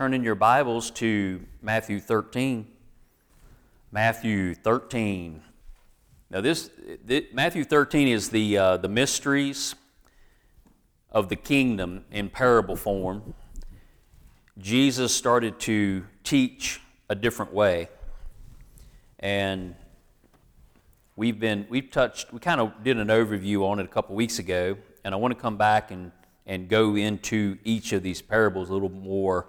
turn in your Bibles to Matthew 13. Matthew 13. Now, this, this Matthew 13 is the, uh, the mysteries of the kingdom in parable form. Jesus started to teach a different way. And we've been, we've touched, we kind of did an overview on it a couple weeks ago, and I want to come back and, and go into each of these parables a little more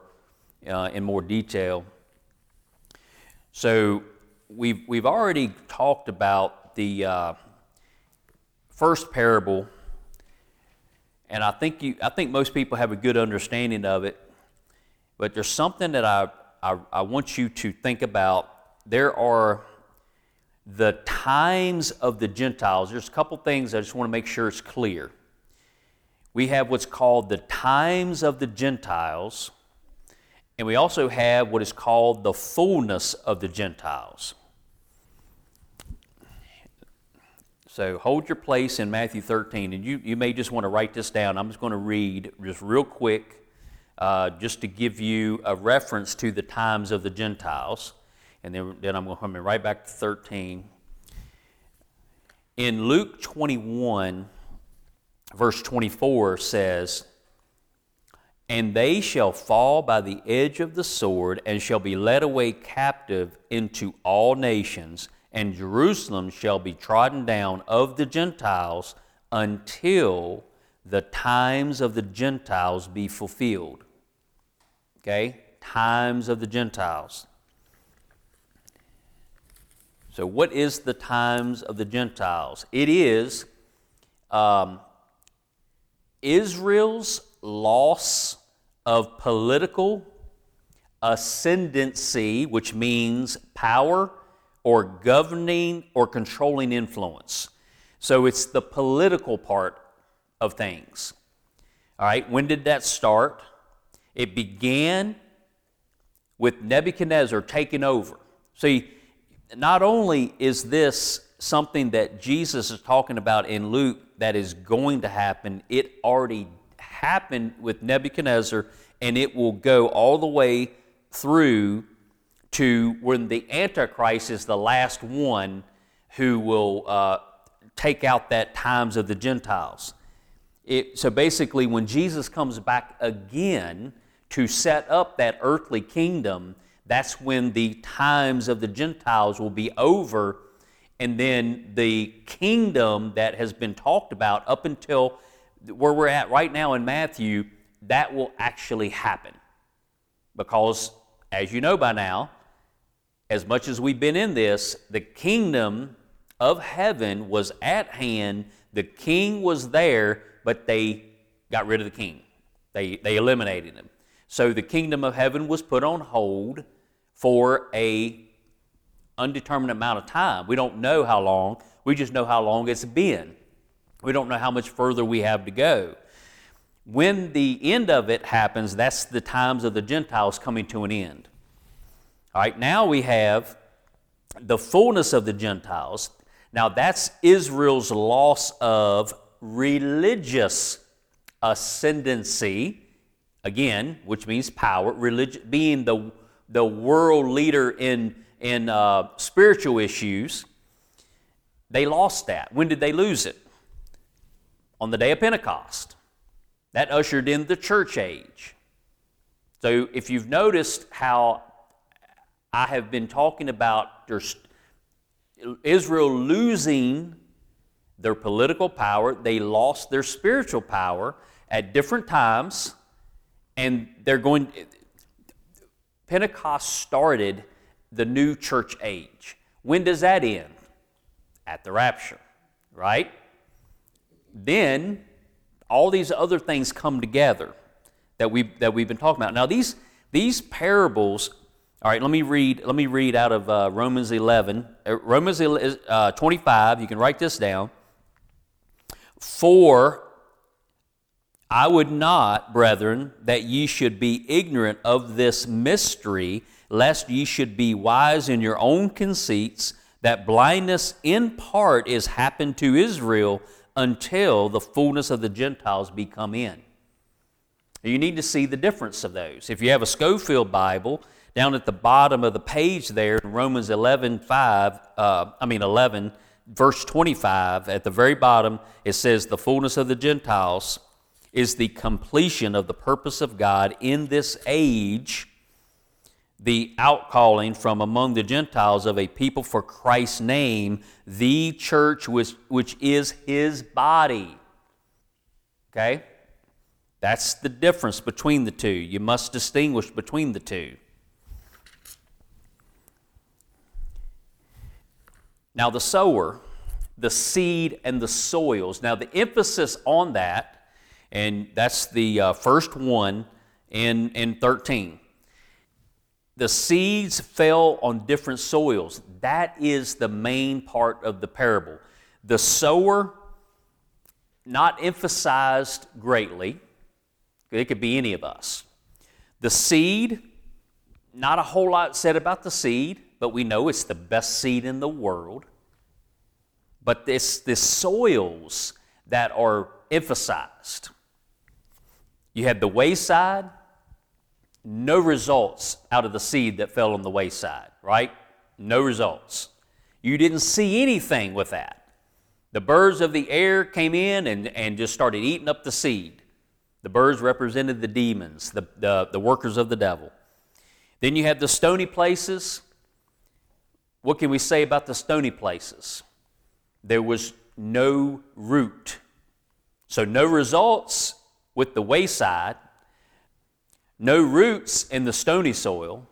uh, in more detail. So we've, we've already talked about the uh, first parable, and I think, you, I think most people have a good understanding of it, but there's something that I, I, I want you to think about. There are the times of the Gentiles. There's a couple things I just want to make sure it's clear. We have what's called the times of the Gentiles, and we also have what is called the fullness of the Gentiles. So hold your place in Matthew 13, and you, you may just want to write this down. I'm just going to read just real quick, uh, just to give you a reference to the times of the Gentiles and then, then I'm going to come right back to 13. In Luke 21, verse 24 says, And they shall fall by the edge of the sword, and shall be led away captive into all nations, and Jerusalem shall be trodden down of the Gentiles until the times of the Gentiles be fulfilled. Okay? Times of the Gentiles. So, what is the times of the Gentiles? It is um, Israel's loss of political ascendancy, which means power or governing or controlling influence. So, it's the political part of things. All right, when did that start? It began with Nebuchadnezzar taking over. See, not only is this something that Jesus is talking about in Luke that is going to happen, it already happened with Nebuchadnezzar, and it will go all the way through to when the Antichrist is the last one who will uh, take out that times of the Gentiles. It, so basically, when Jesus comes back again to set up that earthly kingdom, that's when the times of the Gentiles will be over, and then the kingdom that has been talked about up until where we're at right now in Matthew, that will actually happen. Because, as you know by now, as much as we've been in this, the kingdom of heaven was at hand. The king was there, but they got rid of the king. They, they eliminated him. So the kingdom of heaven was put on hold for a undetermined amount of time. We don't know how long. We just know how long it's been. We don't know how much further we have to go. When the end of it happens, that's the times of the Gentiles coming to an end. All right, now we have the fullness of the Gentiles. Now that's Israel's loss of religious ascendancy, again, which means power, religion, being the the world leader in, in uh, spiritual issues, they lost that. When did they lose it? On the day of Pentecost. That ushered in the church age. So if you've noticed how I have been talking about Israel losing their political power, they lost their spiritual power at different times, and they're going Pentecost started the new church age. When does that end? At the rapture, right? Then all these other things come together that we that we've been talking about. Now these these parables. All right, let me read. Let me read out of uh, Romans 11, uh, Romans uh, 25. You can write this down. For I would not, brethren, that ye should be ignorant of this mystery, lest ye should be wise in your own conceits, that blindness in part is happened to Israel until the fullness of the Gentiles be come in. You need to see the difference of those. If you have a Scofield Bible, down at the bottom of the page there in Romans 11, 5, uh, I mean 11, verse 25, at the very bottom, it says, The fullness of the Gentiles is the completion of the purpose of God in this age, the outcalling from among the Gentiles of a people for Christ's name, the church which, which is his body. Okay? That's the difference between the two. You must distinguish between the two. Now, the sower, the seed, and the soils. Now, the emphasis on that, and that's the uh, first one in, in 13. The seeds fell on different soils. That is the main part of the parable. The sower, not emphasized greatly, it could be any of us. The seed, not a whole lot said about the seed but we know it's the best seed in the world. But this, this soils that are emphasized. You had the wayside, no results out of the seed that fell on the wayside, right? No results. You didn't see anything with that. The birds of the air came in and, and just started eating up the seed. The birds represented the demons, the, the, the workers of the devil. Then you had the stony places. What can we say about the stony places? There was no root. So, no results with the wayside, no roots in the stony soil,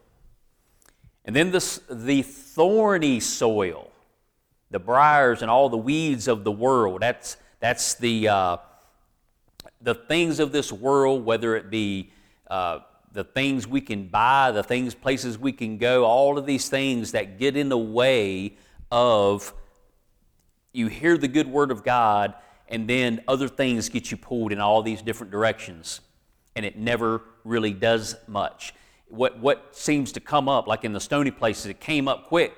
and then the, the thorny soil, the briars and all the weeds of the world. That's, that's the, uh, the things of this world, whether it be uh, the things we can buy, the things, places we can go, all of these things that get in the way of you hear the good word of God, and then other things get you pulled in all these different directions, and it never really does much. What, what seems to come up, like in the stony places, it came up quick.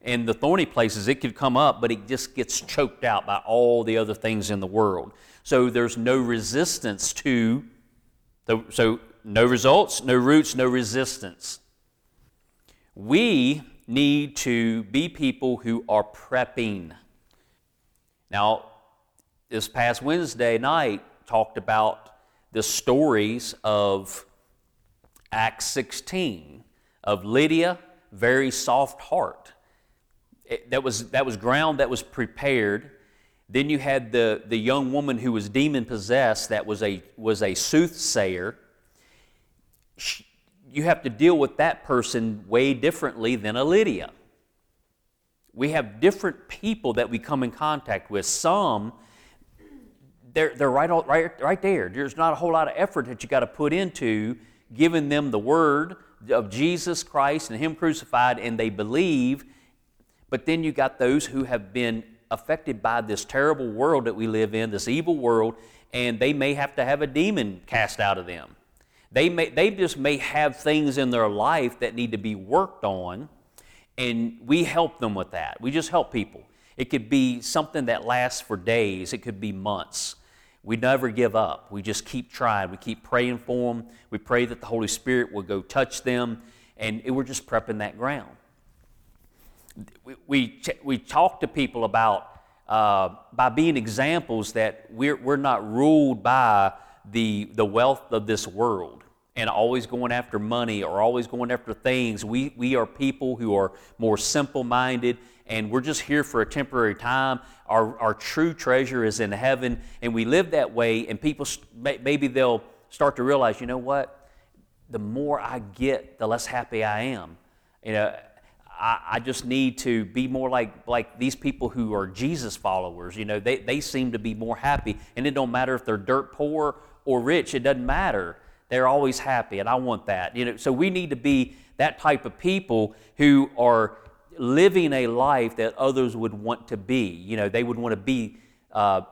In the thorny places, it could come up, but it just gets choked out by all the other things in the world. So there's no resistance to, the, so no results, no roots, no resistance. We need to be people who are prepping. Now, this past Wednesday night talked about the stories of Acts 16 of Lydia, very soft heart. It, that, was, that was ground that was prepared. Then you had the, the young woman who was demon possessed that was a, was a soothsayer you have to deal with that person way differently than a Lydia. We have different people that we come in contact with. Some, they're, they're right, right, right there. There's not a whole lot of effort that you got to put into giving them the word of Jesus Christ and Him crucified, and they believe. But then you got those who have been affected by this terrible world that we live in, this evil world, and they may have to have a demon cast out of them. They, may, they just may have things in their life that need to be worked on, and we help them with that. We just help people. It could be something that lasts for days, it could be months. We never give up. We just keep trying. We keep praying for them. We pray that the Holy Spirit will go touch them, and we're just prepping that ground. We, we, we talk to people about, uh, by being examples, that we're, we're not ruled by the, the wealth of this world and always going after money or always going after things. We, we are people who are more simple minded and we're just here for a temporary time. Our, our true treasure is in heaven and we live that way, and people maybe they'll start to realize, you know what? The more I get, the less happy I am. You know, I, I just need to be more like, like these people who are Jesus followers. You know, they, they seem to be more happy, and it don't matter if they're dirt poor or rich, it doesn't matter. They're always happy, and I want that. You know, so we need to be that type of people who are living a life that others would want to be. You know, they would want to be uh,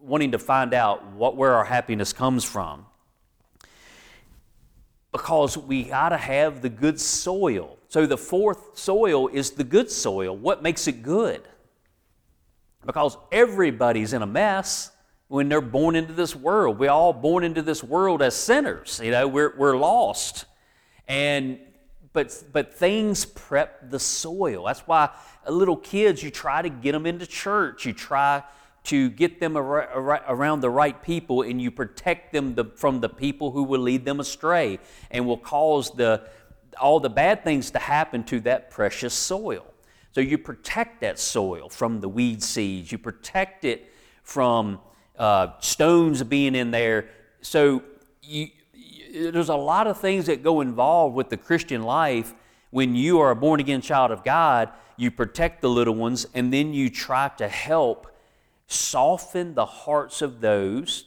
wanting to find out what where our happiness comes from. Because we got to have the good soil. So the fourth soil is the good soil. What makes it good? Because everybody's in a mess. when they're born into this world. We're all born into this world as sinners. You know, we're, we're lost. And but but things prep the soil. That's why little kids, you try to get them into church. You try to get them ar- around the right people, and you protect them the, from the people who will lead them astray and will cause the all the bad things to happen to that precious soil. So you protect that soil from the weed seeds. You protect it from uh, stones being in there. So you, there's a lot of things that go involved with the Christian life when you are a born again child of God. You protect the little ones, and then you try to help soften the hearts of those.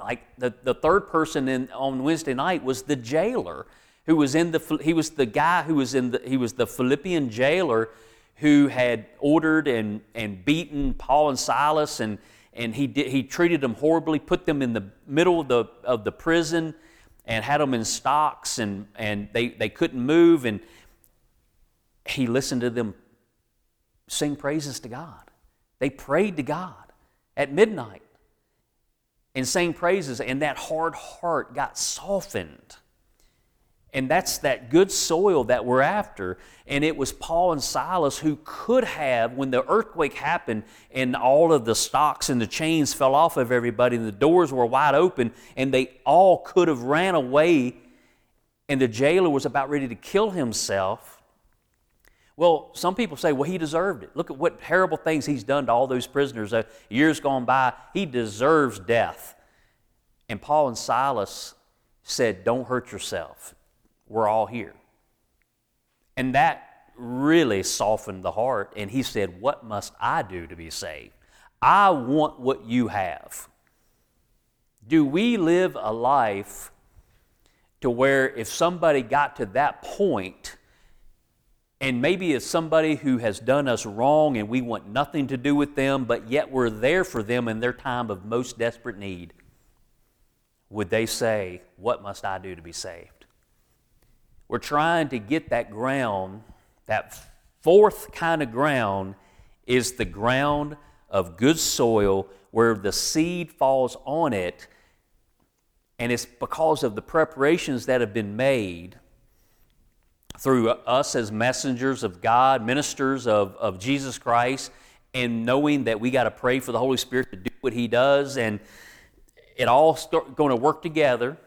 Like the, the third person in, on Wednesday night was the jailer who was in the he was the guy who was in the he was the Philippian jailer who had ordered and, and beaten Paul and Silas and and he did, he treated them horribly, put them in the middle of the of the prison and had them in stocks and and they, they couldn't move and he listened to them sing praises to God. They prayed to God at midnight and sang praises and that hard heart got softened and that's that good soil that we're after. And it was Paul and Silas who could have, when the earthquake happened and all of the stocks and the chains fell off of everybody and the doors were wide open and they all could have ran away and the jailer was about ready to kill himself. Well, some people say, well, he deserved it. Look at what terrible things he's done to all those prisoners. Uh, years gone by, he deserves death. And Paul and Silas said, don't hurt yourself we're all here. And that really softened the heart. And he said, What must I do to be saved? I want what you have. Do we live a life to where if somebody got to that point, and maybe it's somebody who has done us wrong and we want nothing to do with them, but yet we're there for them in their time of most desperate need, would they say, What must I do to be saved? We're trying to get that ground, that fourth kind of ground is the ground of good soil where the seed falls on it. And it's because of the preparations that have been made through us as messengers of God, ministers of, of Jesus Christ, and knowing that we got to pray for the Holy Spirit to do what He does, and it all start going to work together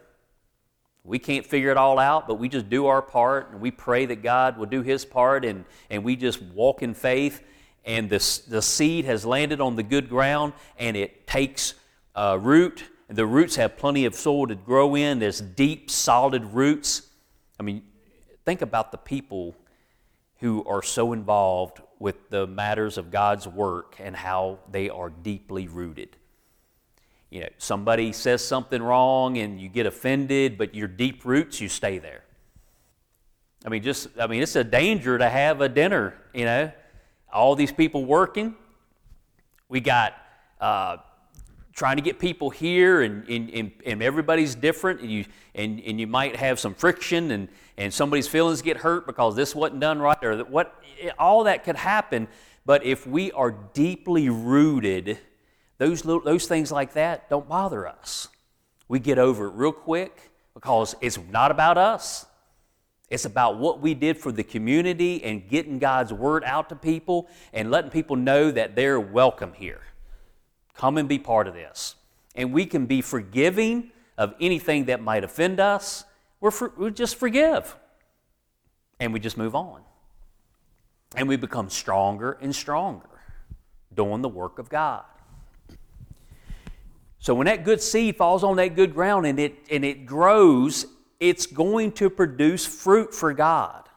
we can't figure it all out, but we just do our part and we pray that God will do His part and, and we just walk in faith. And this, the seed has landed on the good ground and it takes uh, root. The roots have plenty of soil to grow in. There's deep, solid roots. I mean, think about the people who are so involved with the matters of God's work and how they are deeply rooted you know, somebody says something wrong and you get offended, but your deep roots, you stay there. I mean, just, I mean, it's a danger to have a dinner, you know, all these people working. We got uh, trying to get people here, and, and, and, everybody's different, and you, and, and you might have some friction, and, and somebody's feelings get hurt because this wasn't done right, or what, all that could happen. But if we are deeply rooted, those, those things like that don't bother us. We get over it real quick because it's not about us. It's about what we did for the community and getting God's word out to people and letting people know that they're welcome here. Come and be part of this. And we can be forgiving of anything that might offend us. We're for, we just forgive. And we just move on. And we become stronger and stronger doing the work of God. So when that good seed falls on that good ground and it, and it grows, it's going to produce fruit for God.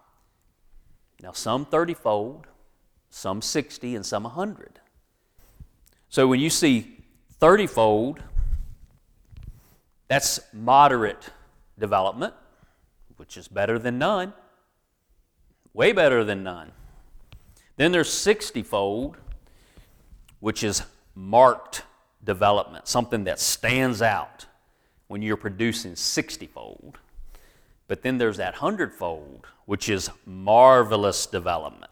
Now, some 30 fold, some 60, and some 100. So when you see 30 fold, that's moderate development, which is better than none, way better than none. Then there's 60 fold, which is marked development, something that stands out when you're producing 60 fold. But then there's that hundredfold, which is marvelous development.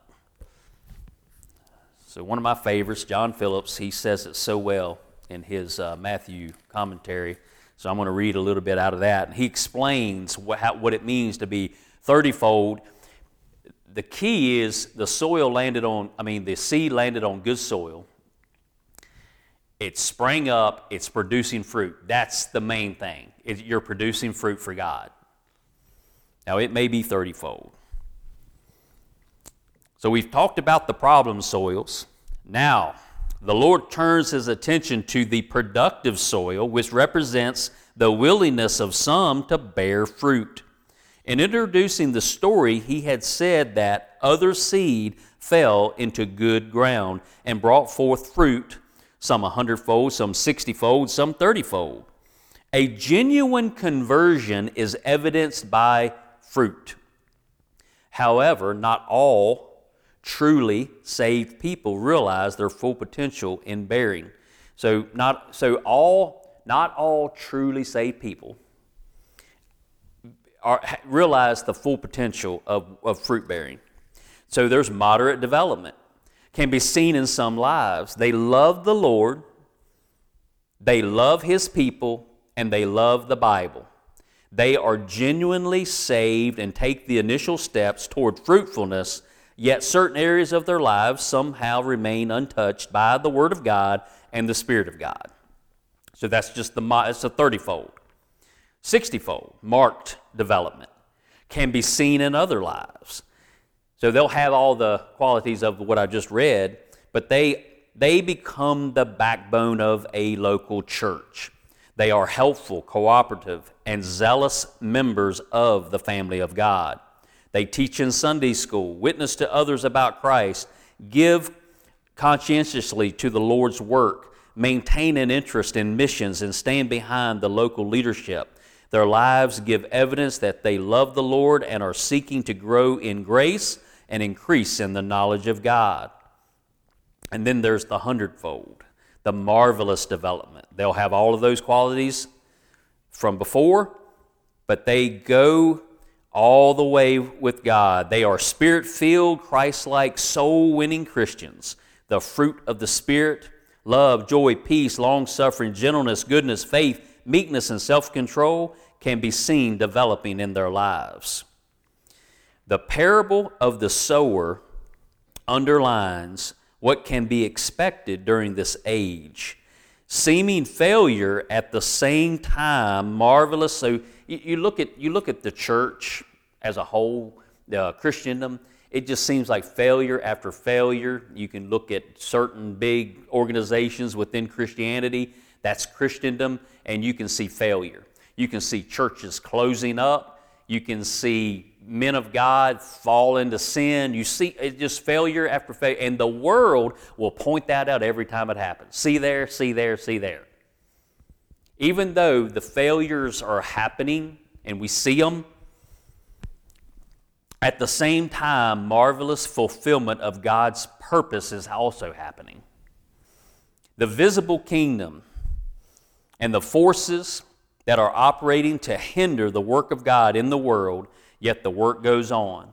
So, one of my favorites, John Phillips, he says it so well. in his uh, Matthew commentary. So I'm going to read a little bit out of that. And he explains what, how, what it means to be 30 fold. The key is the soil landed on, I mean, the seed landed on good soil. It sprang up, it's producing fruit. That's the main thing. It, you're producing fruit for God. Now, it may be 30 fold. So we've talked about the problem soils. Now, the Lord turns his attention to the productive soil, which represents the willingness of some to bear fruit. In introducing the story, he had said that other seed fell into good ground and brought forth fruit, some a hundredfold, some sixtyfold, some thirtyfold. A genuine conversion is evidenced by fruit. However, not all truly saved people realize their full potential in bearing. So not so all not all truly saved people are, realize the full potential of, of fruit bearing. So there's moderate development can be seen in some lives. They love the Lord, they love His people, and they love the Bible. They are genuinely saved and take the initial steps toward fruitfulness Yet certain areas of their lives somehow remain untouched by the Word of God and the Spirit of God. So that's just the, it's a 30 fold. 60 fold, marked development, can be seen in other lives. So they'll have all the qualities of what I just read, but they, they become the backbone of a local church. They are helpful, cooperative, and zealous members of the family of God. They teach in Sunday school, witness to others about Christ, give conscientiously to the Lord's work, maintain an interest in missions, and stand behind the local leadership. Their lives give evidence that they love the Lord and are seeking to grow in grace and increase in the knowledge of God. And then there's the hundredfold, the marvelous development. They'll have all of those qualities from before, but they go all the way with God. They are spirit filled, Christ like, soul winning Christians. The fruit of the Spirit love, joy, peace, long suffering, gentleness, goodness, faith, meekness, and self control can be seen developing in their lives. The parable of the sower underlines what can be expected during this age. Seeming failure at the same time, marvelous. So you, look at, you look at the church as a whole, uh, Christendom, it just seems like failure after failure. You can look at certain big organizations within Christianity, that's Christendom, and you can see failure. You can see churches closing up. You can see men of God fall into sin. You see it's just failure after failure. And the world will point that out every time it happens. See there, see there, see there. Even though the failures are happening and we see them, at the same time, marvelous fulfillment of God's purpose is also happening. The visible kingdom and the forces that are operating to hinder the work of God in the world, yet the work goes on.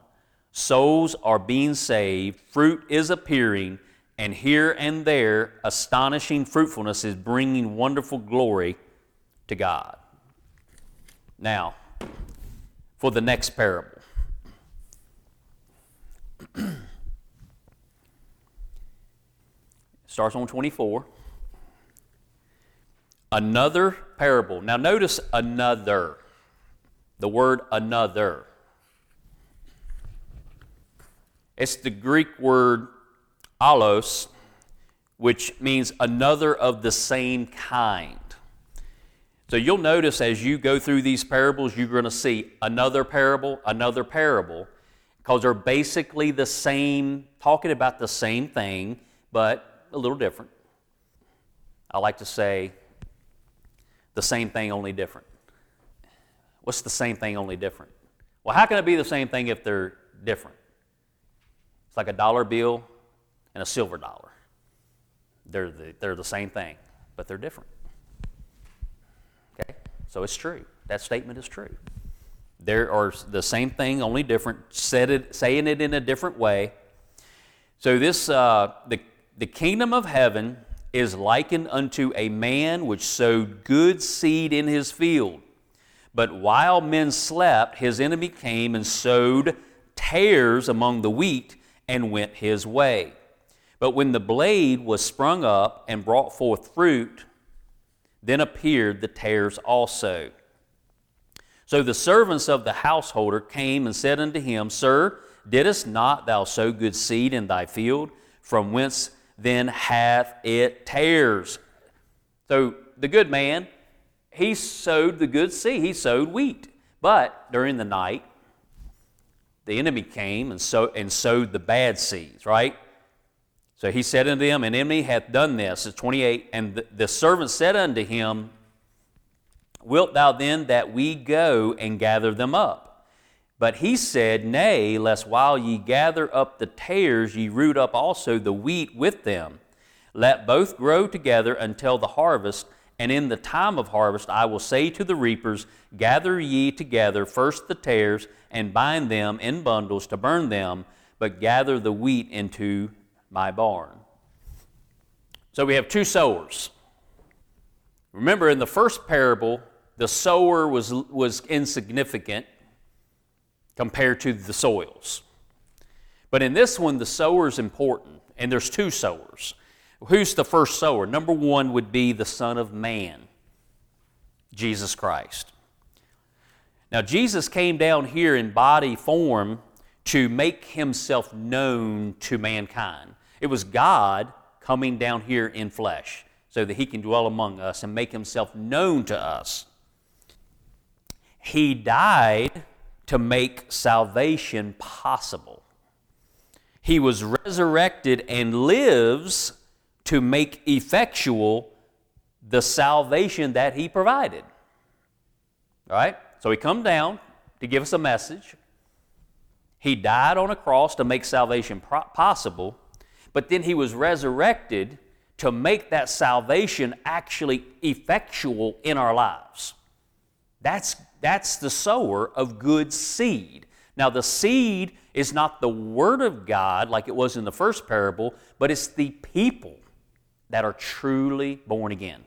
Souls are being saved, fruit is appearing, and here and there, astonishing fruitfulness is bringing wonderful glory to God. Now, for the next parable. Starts on 24. Another parable. Now, notice another. The word another. It's the Greek word allos, which means another of the same kind. So you'll notice as you go through these parables, you're going to see another parable, another parable, because they're basically the same, talking about the same thing, but a little different. I like to say the same thing, only different. What's the same thing, only different? Well, how can it be the same thing if they're different? It's like a dollar bill and a silver dollar. They're the, they're the same thing, but they're different. Okay? So it's true. That statement is true. There are the same thing, only different, said it, saying it in a different way. So this, uh, the, the kingdom of heaven is likened unto a man which sowed good seed in his field. But while men slept, his enemy came and sowed tares among the wheat and went his way. But when the blade was sprung up and brought forth fruit, then appeared the tares also. So the servants of the householder came and said unto him, Sir, didst not thou sow good seed in thy field? From whence then hath it tares? So the good man, he sowed the good seed, he sowed wheat. But during the night, the enemy came and, sow, and sowed the bad seeds, right? So he said unto them, An enemy hath done this. It's 28. And the, the servant said unto him, Wilt thou then that we go and gather them up? But he said, Nay, lest while ye gather up the tares, ye root up also the wheat with them. Let both grow together until the harvest. And in the time of harvest, I will say to the reapers, Gather ye together first the tares, and bind them in bundles to burn them, but gather the wheat into my barn. So we have two sowers. Remember, in the first parable, the sower was, was insignificant compared to the soils. But in this one, the sower is important, and there's two sowers. Who's the first sower? Number one would be the Son of Man, Jesus Christ. Now, Jesus came down here in body form to make himself known to mankind. It was God coming down here in flesh so that he can dwell among us and make himself known to us. He died to make salvation possible. He was resurrected and lives to make effectual the salvation that he provided. All right? So he come down to give us a message. He died on a cross to make salvation possible, but then he was resurrected to make that salvation actually effectual in our lives. That's that's the sower of good seed. Now, the seed is not the Word of God like it was in the first parable, but it's the people that are truly born again.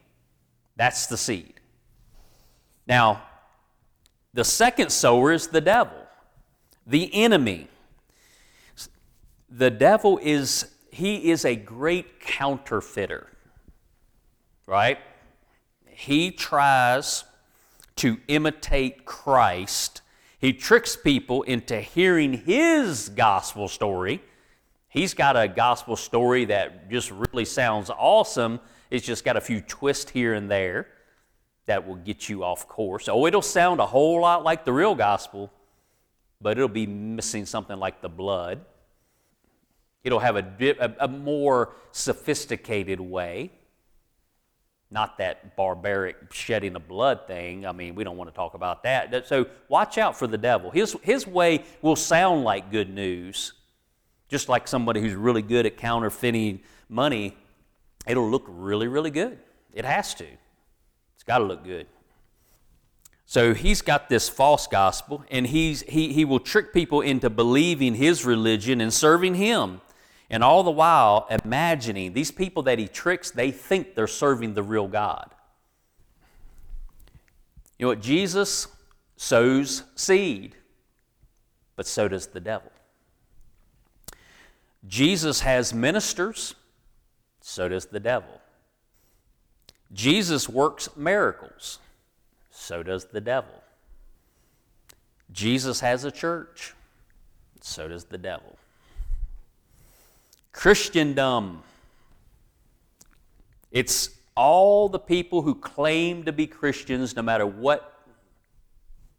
That's the seed. Now, the second sower is the devil, the enemy. The devil is, he is a great counterfeiter, right? He tries to imitate Christ. He tricks people into hearing his gospel story. He's got a gospel story that just really sounds awesome. It's just got a few twists here and there that will get you off course. Oh, it'll sound a whole lot like the real gospel, but it'll be missing something like the blood. It'll have a, a, a more sophisticated way not that barbaric shedding of blood thing. I mean, we don't want to talk about that. So watch out for the devil. His, his way will sound like good news, just like somebody who's really good at counterfeiting money. It'll look really, really good. It has to. It's got to look good. So he's got this false gospel, and he's, he, he will trick people into believing his religion and serving him. And all the while, imagining these people that he tricks, they think they're serving the real God. You know what? Jesus sows seed, but so does the devil. Jesus has ministers, so does the devil. Jesus works miracles, so does the devil. Jesus has a church, so does the devil. Christendom. It's all the people who claim to be Christians, no matter what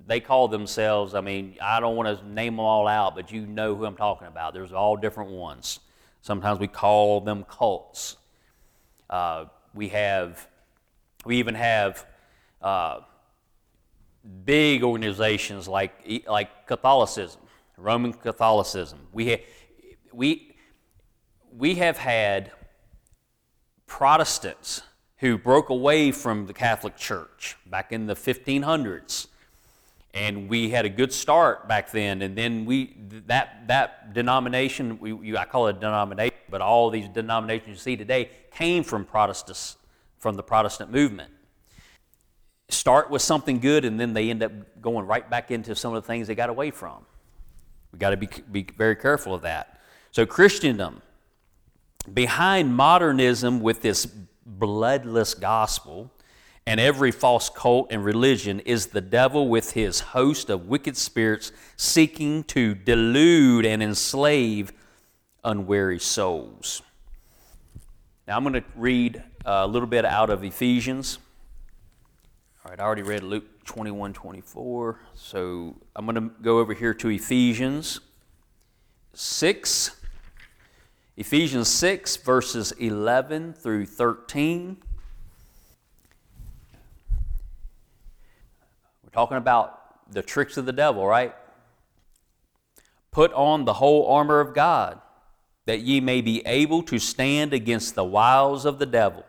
they call themselves. I mean, I don't want to name them all out, but you know who I'm talking about. There's all different ones. Sometimes we call them cults. Uh, we have, we even have uh, big organizations like like Catholicism, Roman Catholicism. We have, we we have had Protestants who broke away from the Catholic Church back in the 1500s. And we had a good start back then. And then we that that denomination, we, you, I call it a denomination, but all these denominations you see today came from Protestants, from the Protestant movement. Start with something good, and then they end up going right back into some of the things they got away from. We got to be be very careful of that. So Christendom, behind modernism with this bloodless gospel and every false cult and religion is the devil with his host of wicked spirits seeking to delude and enslave unwary souls. Now I'm going to read a little bit out of Ephesians. All right, I already read Luke 21 24. So I'm going to go over here to Ephesians 6. Ephesians 6, verses 11 through 13. Talking about the tricks of the devil, right? Put on the whole armor of God, that ye may be able to stand against the wiles of the devil.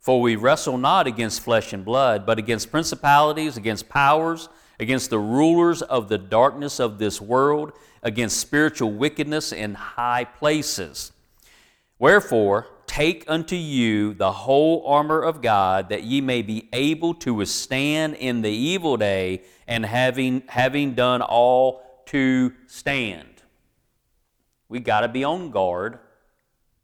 For we wrestle not against flesh and blood, but against principalities, against powers, against the rulers of the darkness of this world, against spiritual wickedness in high places. Wherefore, Take unto you the whole armor of God, that ye may be able to withstand in the evil day, and having, having done all to stand. We got to be on guard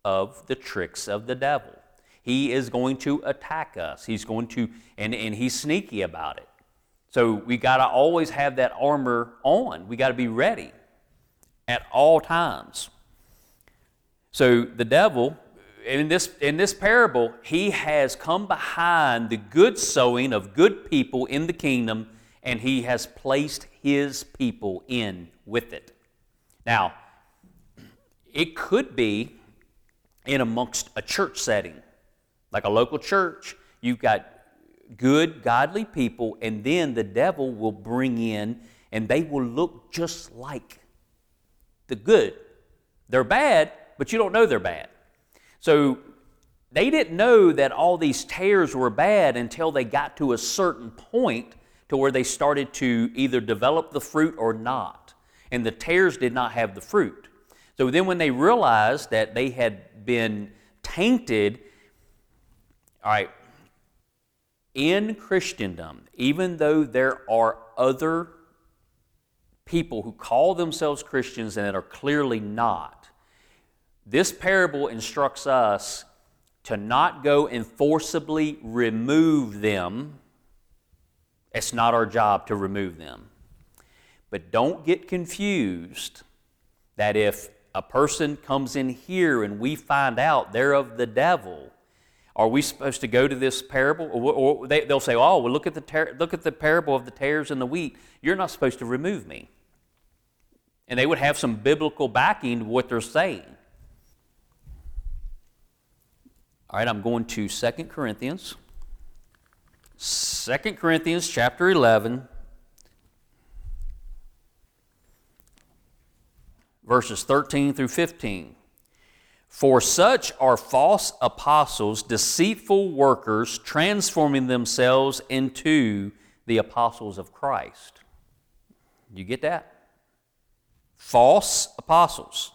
of the tricks of the devil. He is going to attack us. He's going to, and, and he's sneaky about it. So we got to always have that armor on. We got to be ready at all times. So the devil in this, in this parable, he has come behind the good sowing of good people in the kingdom, and he has placed his people in with it. Now, it could be in amongst a church setting, like a local church. You've got good, godly people, and then the devil will bring in, and they will look just like the good. They're bad, but you don't know they're bad. So they didn't know that all these tares were bad until they got to a certain point to where they started to either develop the fruit or not. And the tares did not have the fruit. So then when they realized that they had been tainted, all right, in Christendom, even though there are other people who call themselves Christians and that are clearly not, this parable instructs us to not go and forcibly remove them. It's not our job to remove them. But don't get confused that if a person comes in here and we find out they're of the devil, are we supposed to go to this parable? Or, they, will say, "Oh, well, look at the look at the parable of the tares and the wheat. You're not supposed to remove me." And they would have some biblical backing to what they're saying. All right, I'm going to 2 Corinthians. 2 Corinthians chapter 11, verses 13 through 15. For such are false apostles, deceitful workers, transforming themselves into the apostles of Christ. You get that? False apostles,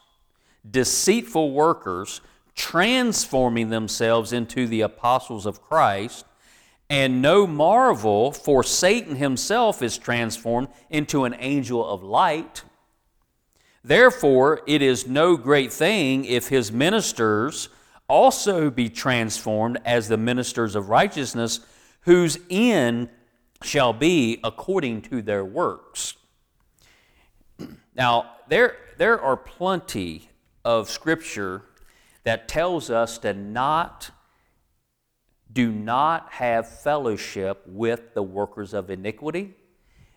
deceitful workers, transforming themselves into the apostles of Christ. And no marvel, for Satan himself is transformed into an angel of light. Therefore, it is no great thing if his ministers also be transformed as the ministers of righteousness, whose end shall be according to their works. Now, there, there are plenty of scripture that tells us to not do not have fellowship with the workers of iniquity.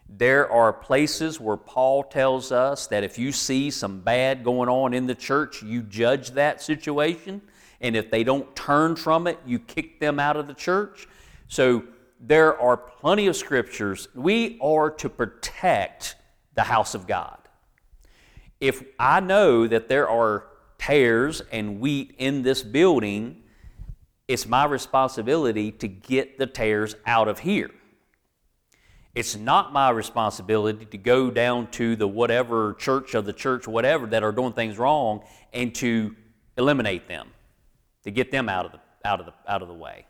There are places where Paul tells us that if you see some bad going on in the church, you judge that situation. And if they don't turn from it, you kick them out of the church. So there are plenty of scriptures. We are to protect the house of God. If I know that there are tares and wheat in this building, it's my responsibility to get the tares out of here. It's not my responsibility to go down to the whatever church of the church, whatever, that are doing things wrong and to eliminate them, to get them out of the, out of the, out of the way.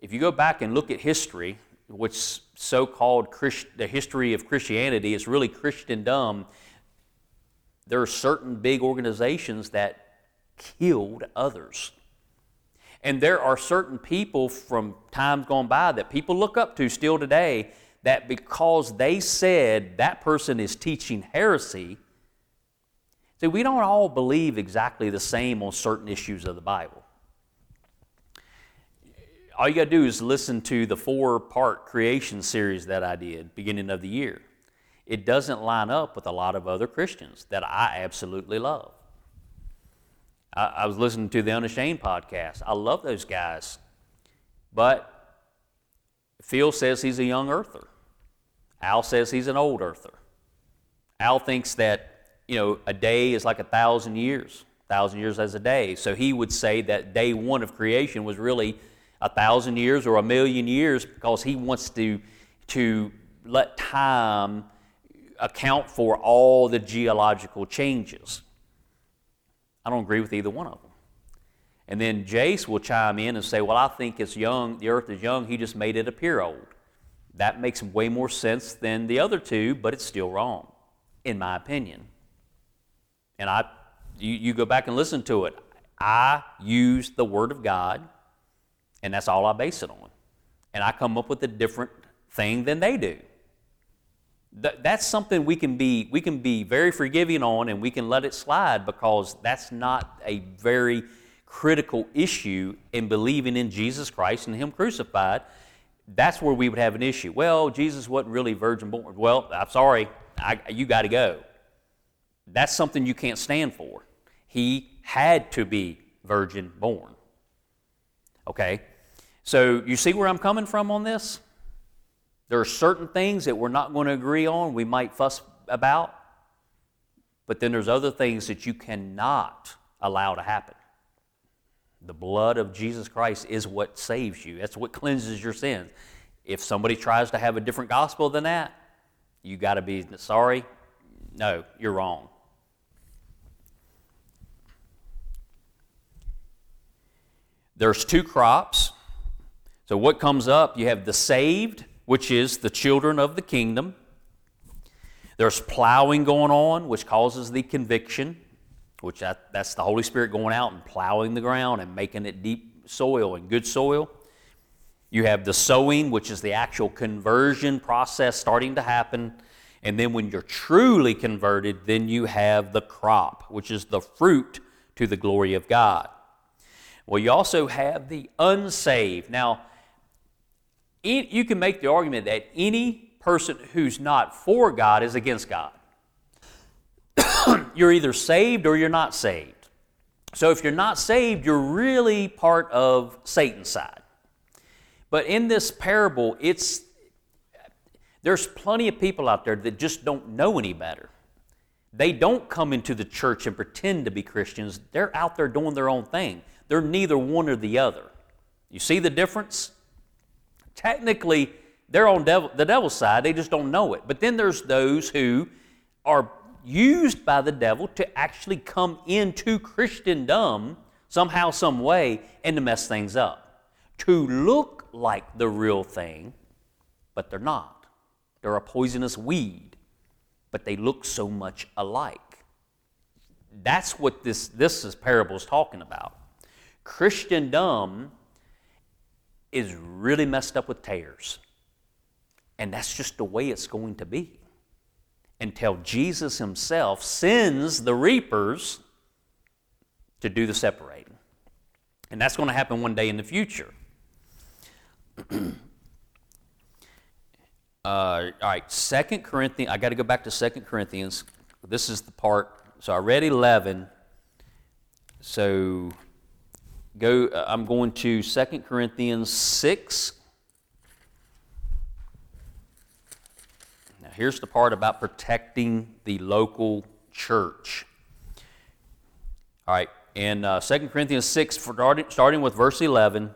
If you go back and look at history, which so-called Christ, the history of Christianity is really Christendom, there are certain big organizations that killed others. And there are certain people from times gone by that people look up to still today that because they said that person is teaching heresy, see, we don't all believe exactly the same on certain issues of the Bible. All you got to do is listen to the four part creation series that I did beginning of the year. It doesn't line up with a lot of other Christians that I absolutely love. I, I was listening to the Unashamed podcast. I love those guys. But Phil says he's a young earther. Al says he's an old earther. Al thinks that, you know, a day is like a thousand years, a thousand years as a day. So he would say that day one of creation was really a thousand years or a million years because he wants to, to let time account for all the geological changes. I don't agree with either one of them. And then Jace will chime in and say, Well, I think it's young, the earth is young, he just made it appear old. That makes way more sense than the other two, but it's still wrong, in my opinion. And I you, you go back and listen to it. I use the Word of God, and that's all I base it on. And I come up with a different thing than they do. Th- that's something we can be we can be very forgiving on and we can let it slide because that's not a very critical issue in believing in Jesus Christ and him crucified. That's where we would have an issue. Well Jesus wasn't really virgin born. Well I'm sorry. I, you got to go. That's something you can't stand for. He had to be virgin born. Okay? So you see where I'm coming from on this there are certain things that we're not going to agree on, we might fuss about, but then there's other things that you cannot allow to happen. The blood of Jesus Christ is what saves you, that's what cleanses your sins. If somebody tries to have a different gospel than that, you got to be sorry. No, you're wrong. There's two crops. So, what comes up? You have the saved which is the children of the kingdom. There's plowing going on, which causes the conviction, which that, that's the Holy Spirit going out and plowing the ground and making it deep soil and good soil. You have the sowing, which is the actual conversion process starting to happen. And then when you're truly converted, then you have the crop, which is the fruit to the glory of God. Well, you also have the unsaved. Now, you can make the argument that any person who's not for God is against God. you're either saved or you're not saved. So if you're not saved, you're really part of Satan's side. But in this parable, it's there's plenty of people out there that just don't know any better. They don't come into the church and pretend to be Christians. They're out there doing their own thing. They're neither one or the other. You see the difference? Technically, they're on devil, the devil's side, they just don't know it. But then there's those who are used by the devil to actually come into Christendom somehow, some way, and to mess things up. To look like the real thing, but they're not. They're a poisonous weed, but they look so much alike. That's what this, this is parable is talking about. Christendom is really messed up with tares. And that's just the way it's going to be until Jesus himself sends the reapers to do the separating. And that's going to happen one day in the future. uh, all right, Second Corinthians, I got to go back to Second Corinthians. This is the part, so I read 11. So Go, uh, I'm going to 2 Corinthians 6. Now, here's the part about protecting the local church. All right, in uh, 2 Corinthians 6, starting with verse 11,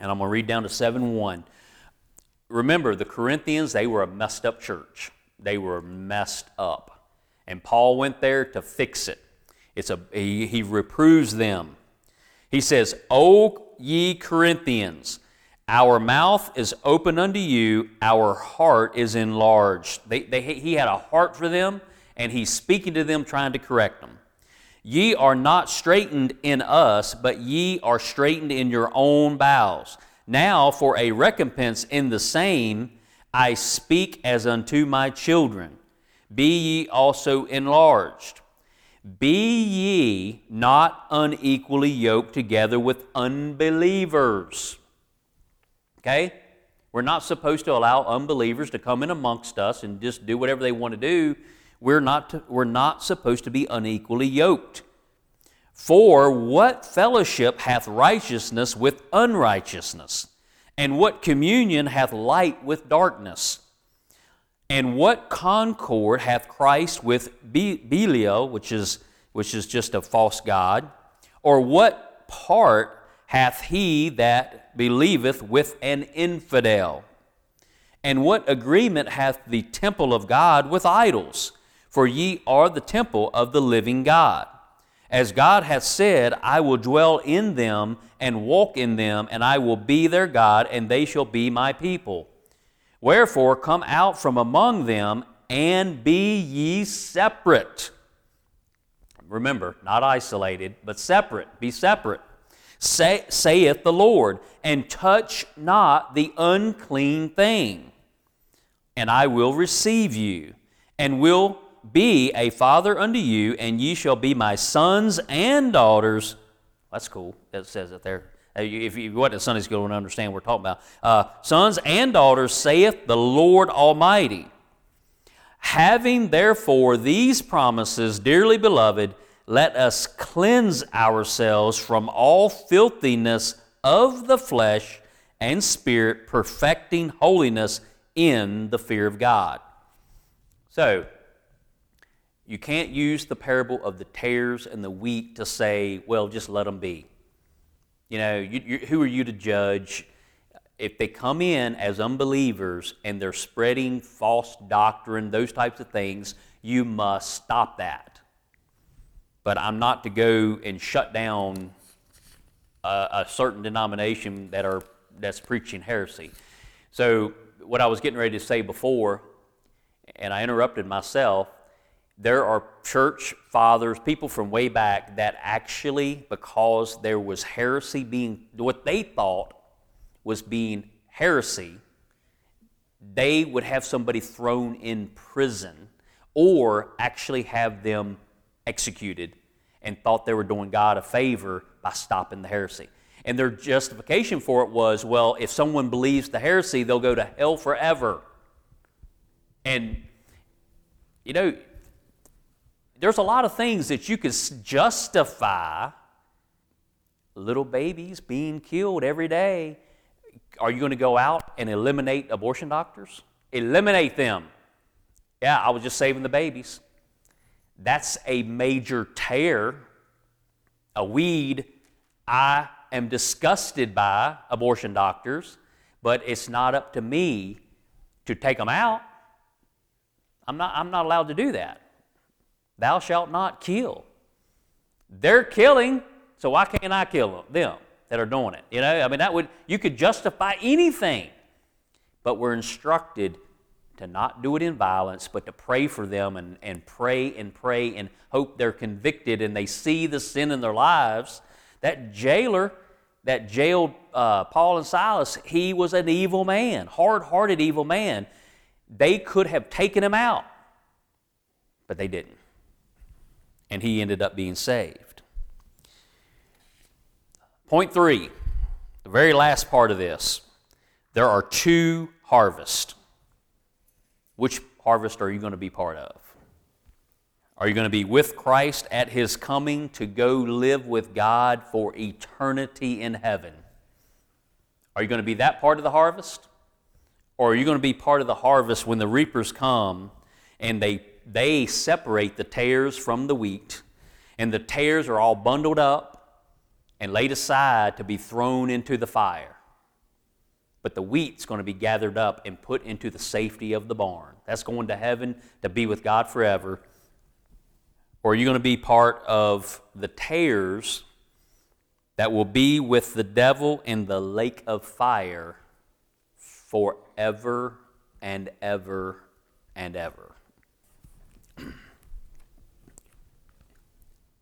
and I'm going to read down to 7 1. remember, the Corinthians, they were a messed up church. They were messed up. And Paul went there to fix it. It's a, he, he reproves them. He says, O ye Corinthians, our mouth is open unto you, our heart is enlarged. They, they, he had a heart for them, and he's speaking to them, trying to correct them. Ye are not straitened in us, but ye are straitened in your own bowels. Now, for a recompense in the same, I speak as unto my children. Be ye also enlarged. Be ye not unequally yoked together with unbelievers. Okay? We're not supposed to allow unbelievers to come in amongst us and just do whatever they want to do. We're not, to, we're not supposed to be unequally yoked. For what fellowship hath righteousness with unrighteousness? And what communion hath light with darkness? And what concord hath Christ with Belial, which is, which is just a false God? Or what part hath he that believeth with an infidel? And what agreement hath the temple of God with idols? For ye are the temple of the living God. As God hath said, I will dwell in them and walk in them, and I will be their God, and they shall be my people. Wherefore, come out from among them and be ye separate. Remember, not isolated, but separate. Be separate. Say, saith the Lord, and touch not the unclean thing, and I will receive you, and will be a father unto you, and ye shall be my sons and daughters. That's cool. That says it there. Uh, if you what at Sunday school and understand what we're talking about. Uh, sons and daughters, saith the Lord Almighty. Having therefore these promises, dearly beloved, let us cleanse ourselves from all filthiness of the flesh and spirit, perfecting holiness in the fear of God. So, you can't use the parable of the tares and the wheat to say, well, just let them be. You know, you, you, who are you to judge? If they come in as unbelievers and they're spreading false doctrine, those types of things, you must stop that. But I'm not to go and shut down a, a certain denomination that are that's preaching heresy. So what I was getting ready to say before, and I interrupted myself, there are church fathers, people from way back, that actually, because there was heresy being, what they thought was being heresy, they would have somebody thrown in prison or actually have them executed and thought they were doing God a favor by stopping the heresy. And their justification for it was well, if someone believes the heresy, they'll go to hell forever. And, you know, there's a lot of things that you could justify little babies being killed every day. Are you going to go out and eliminate abortion doctors? Eliminate them. Yeah, I was just saving the babies. That's a major tare, a weed. I am disgusted by abortion doctors, but it's not up to me to take them out. I'm not, I'm not allowed to do that. Thou shalt not kill. They're killing, so why can't I kill them that are doing it? You know, I mean, that would, you could justify anything, but we're instructed to not do it in violence, but to pray for them and, and pray and pray and hope they're convicted and they see the sin in their lives. That jailer that jailed uh, Paul and Silas, he was an evil man, hard hearted evil man. They could have taken him out, but they didn't and he ended up being saved. Point three, the very last part of this there are two harvests. Which harvest are you going to be part of? Are you going to be with Christ at his coming to go live with God for eternity in heaven? Are you going to be that part of the harvest? Or are you going to be part of the harvest when the reapers come and they they separate the tares from the wheat, and the tares are all bundled up and laid aside to be thrown into the fire. but the wheat's going to be gathered up and put into the safety of the barn. That's going to heaven to be with God forever. Or are you going to be part of the tares that will be with the devil in the lake of fire forever and ever and ever?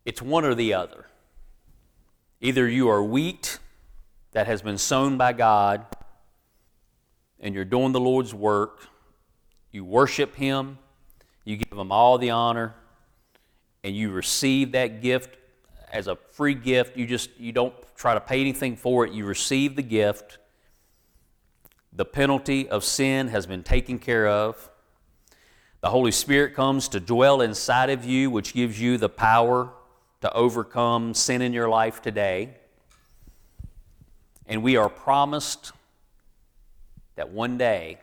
It's one or the other. Either you are wheat that has been sown by God and you're doing the Lord's work, you worship Him, you give Him all the honor, and you receive that gift as a free gift. You just you don't try to pay anything for it. You receive the gift. The penalty of sin has been taken care of. The Holy Spirit comes to dwell inside of you, which gives you the power to overcome sin in your life today. And we are promised that one day,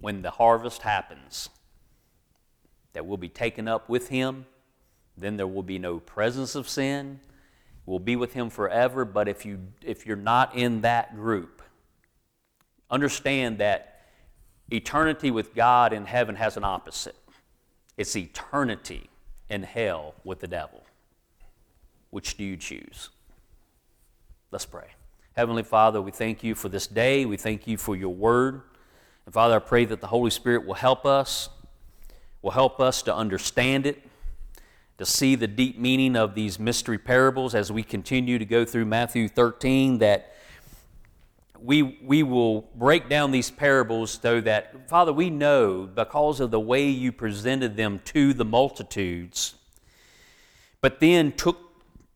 when the harvest happens, that we'll be taken up with Him. Then there will be no presence of sin. We'll be with Him forever. But if, you, if you're not in that group, understand that eternity with God in heaven has an opposite it's eternity in hell with the devil. Which do you choose? Let's pray. Heavenly Father, we thank you for this day. We thank you for your word. And Father, I pray that the Holy Spirit will help us, will help us to understand it, to see the deep meaning of these mystery parables as we continue to go through Matthew 13, that we, we will break down these parables so that, Father, we know because of the way you presented them to the multitudes, but then took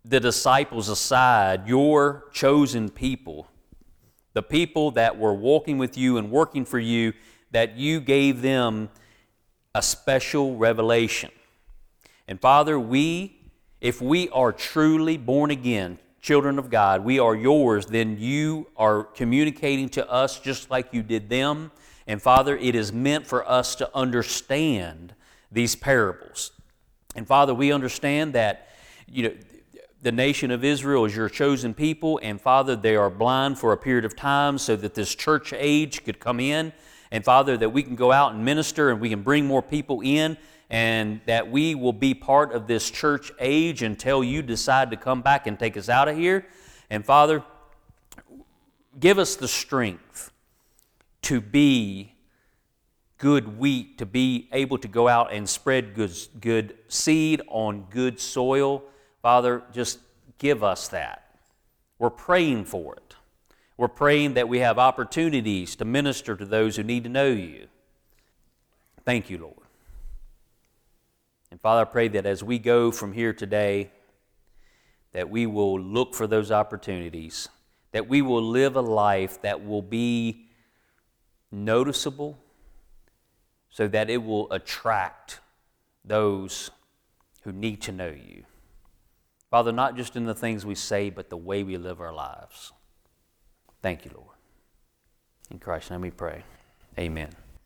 the disciples aside, your chosen people, the people that were walking with you and working for you, that you gave them a special revelation. And Father, we, if we are truly born again, children of God, we are yours, then you are communicating to us just like you did them. And Father, it is meant for us to understand these parables. And Father, we understand that, you know, the nation of Israel is your chosen people, and Father, they are blind for a period of time so that this church age could come in. And Father, that we can go out and minister and we can bring more people in, and that we will be part of this church age until you decide to come back and take us out of here. And Father, give us the strength to be good wheat, to be able to go out and spread good, good seed on good soil Father, just give us that. We're praying for it. We're praying that we have opportunities to minister to those who need to know you. Thank you, Lord. And Father, I pray that as we go from here today, that we will look for those opportunities, that we will live a life that will be noticeable so that it will attract those who need to know you. Father, not just in the things we say, but the way we live our lives. Thank you, Lord. In Christ's name we pray. Amen.